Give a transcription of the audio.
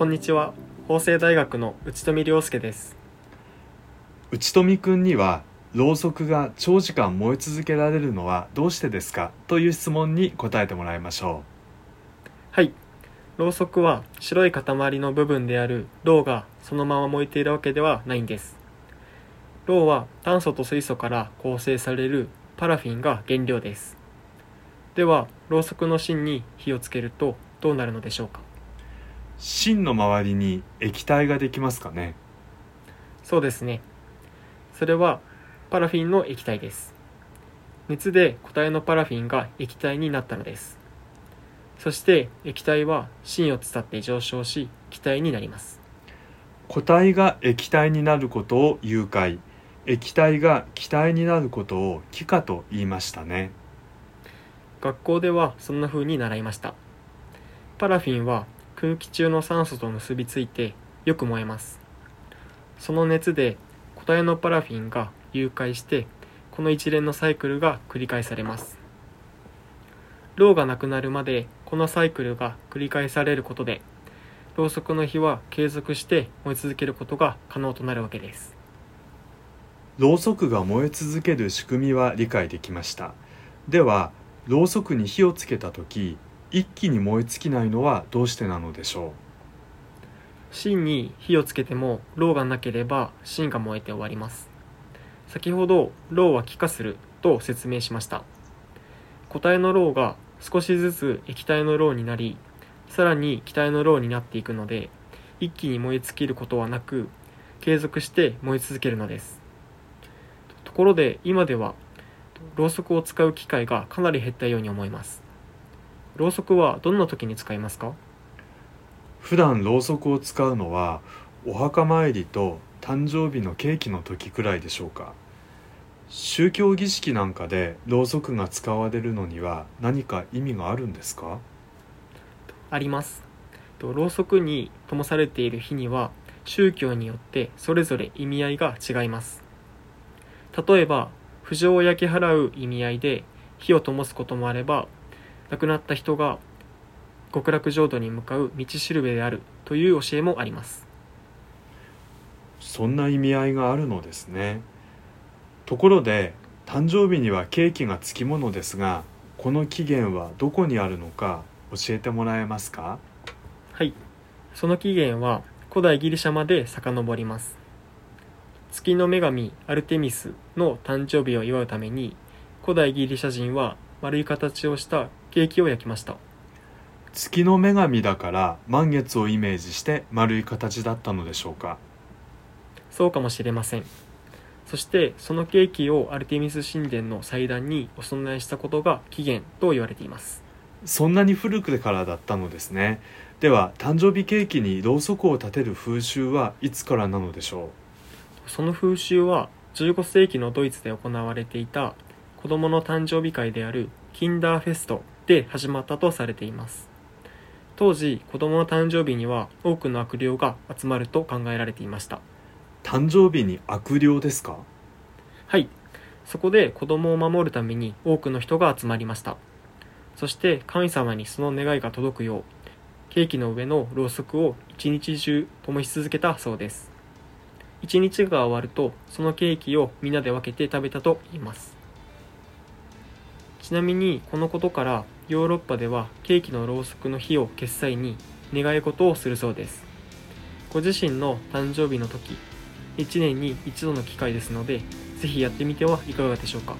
こんにちは。法政大学の内富亮介です。内富くんにはろうそくが長時間燃え続けられるのはどうしてですかという質問に答えてもらいましょはい。ろうそくは白い塊の部分である銅がそのまま燃えているわけではないんです。銅は炭素と水素から構成されるパラフィンが原料です。ではろうそくの芯に火をつけるとどうなるのでしょうか？う芯の周りに液体ができますかね？そうですね。それはパラフィンの液体です。熱で固体のパラフィンが液体になったのです。そして液体は芯を伝って上昇し気体になります。固体が液体になることを融解液体が気体になることを気化と言いましたね。学校ではそんな風に習いました。パラフィンは空気中の酸素と結びついてよく燃えます。その熱で固体のパラフィンが融解してこの一連のサイクルが繰り返されます。ろうがなくなるまでこのサイクルが繰り返されることでろうそくの火は継続して燃え続けることが可能となるわけです。ろうそくが燃え続ける仕組みは理解できました。ではろうそくに火をつけた時一気に燃え尽きないのはどうしてなのでしょう？芯に火をつけてもろうがなければ芯が燃えて終わります。先ほどろうは気化すると説明しました。固体のろうが少しずつ液体のろうになりさらに気体のろうになっていくので一気に燃え尽きることはなく継続して燃え続けるのです。ところで今ではろうそくを使う機会がかなり減ったように思います。ろうそくはどんな時に使いますか？う普段ろうそくを使うのはお墓参りと誕生日のケーキの時くらいでしょうか。宗教儀式なんかでろうそくが使われるのには何か意味があるんですか？あります。とろうそくに灯されている火には宗教によってそれぞれ意味合いが違います。例えば不浄を焼き払う意味合いで火を灯すこともあれば亡くなった人が極楽浄土に向かう道しるべであるという教えもあります。そんな意味合いがあるのですね。ところで誕生日にはケーキがつきものですがこの起源はどこにあるのか教えてもらえますか？はい。その起源は古代ギリシャまで遡ります。月の女神アルテミスの誕生日を祝うために古代ギリシャ人は丸い形をしたケーキを焼きました。月の女神だから満月をイメージして丸い形だったのでしょうか。そうかもしれません。そしてそのケーキをアルテミス神殿の祭壇にお供えしたことが起源と言われています。そんなに古くからだったのですね。では誕生日ケーキにろうそくを立てる風習はいつからなのでしょその風習は15世紀のドイツで行われていた子供の誕生日会であるキンダーフェストで始まったとされています。当時子供の誕生日には多くの悪霊が集まると考えられていました。う誕生日に悪霊ですか？はい。そこで子供を守るために多くの人が集まりました。そして神様にその願いが届くようケーキの上のろうそくを一日中灯し続けたそうです。一日が終わるとそのケーキをみんなで分けて食べたと言いますちなみにこのことからヨーロッパではケーキのろうそくの火を消す際に願い事をするそうです。ご自身の誕生日の時1年に1度の機会ですので是非やってみてはいかがでしょうか？